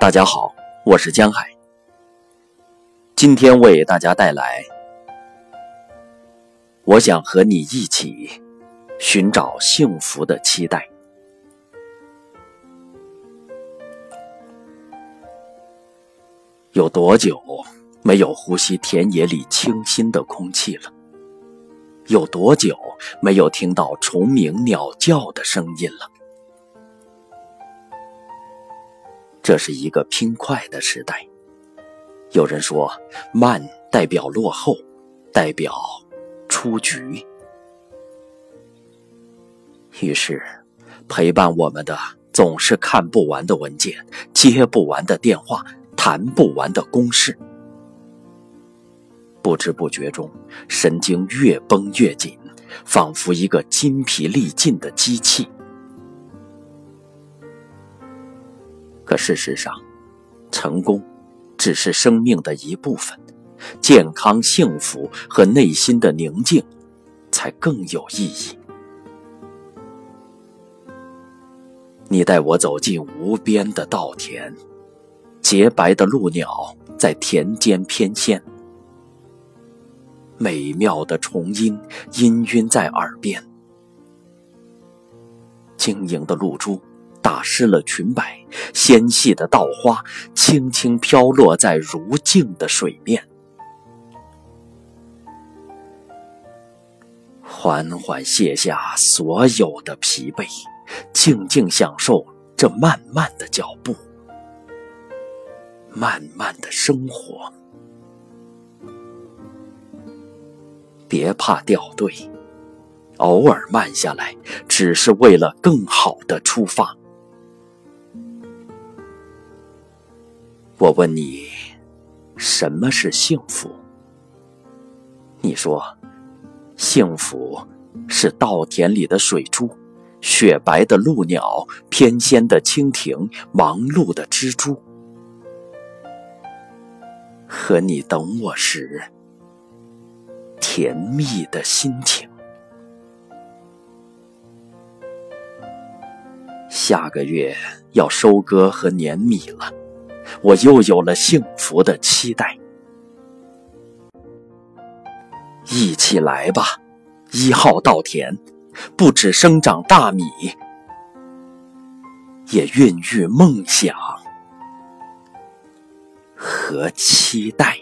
大家好，我是江海。今天为大家带来，我想和你一起寻找幸福的期待。有多久没有呼吸田野里清新的空气了？有多久没有听到虫鸣鸟叫的声音了？这是一个拼快的时代。有人说，慢代表落后，代表出局。于是，陪伴我们的总是看不完的文件、接不完的电话、谈不完的公事。不知不觉中，神经越绷越紧，仿佛一个筋疲力尽的机器。可事实上，成功只是生命的一部分，健康、幸福和内心的宁静才更有意义。你带我走进无边的稻田，洁白的鹭鸟在田间翩跹，美妙的虫音氤氲在耳边，晶莹的露珠。打湿了裙摆，纤细的稻花轻轻飘落在如镜的水面，缓缓卸下所有的疲惫，静静享受这慢慢的脚步，慢慢的生活。别怕掉队，偶尔慢下来，只是为了更好的出发。我问你，什么是幸福？你说，幸福是稻田里的水珠，雪白的鹭鸟，翩跹的蜻蜓，忙碌的蜘蛛，和你等我时甜蜜的心情。下个月要收割和碾米了。我又有了幸福的期待，一起来吧！一号稻田不止生长大米，也孕育梦想和期待。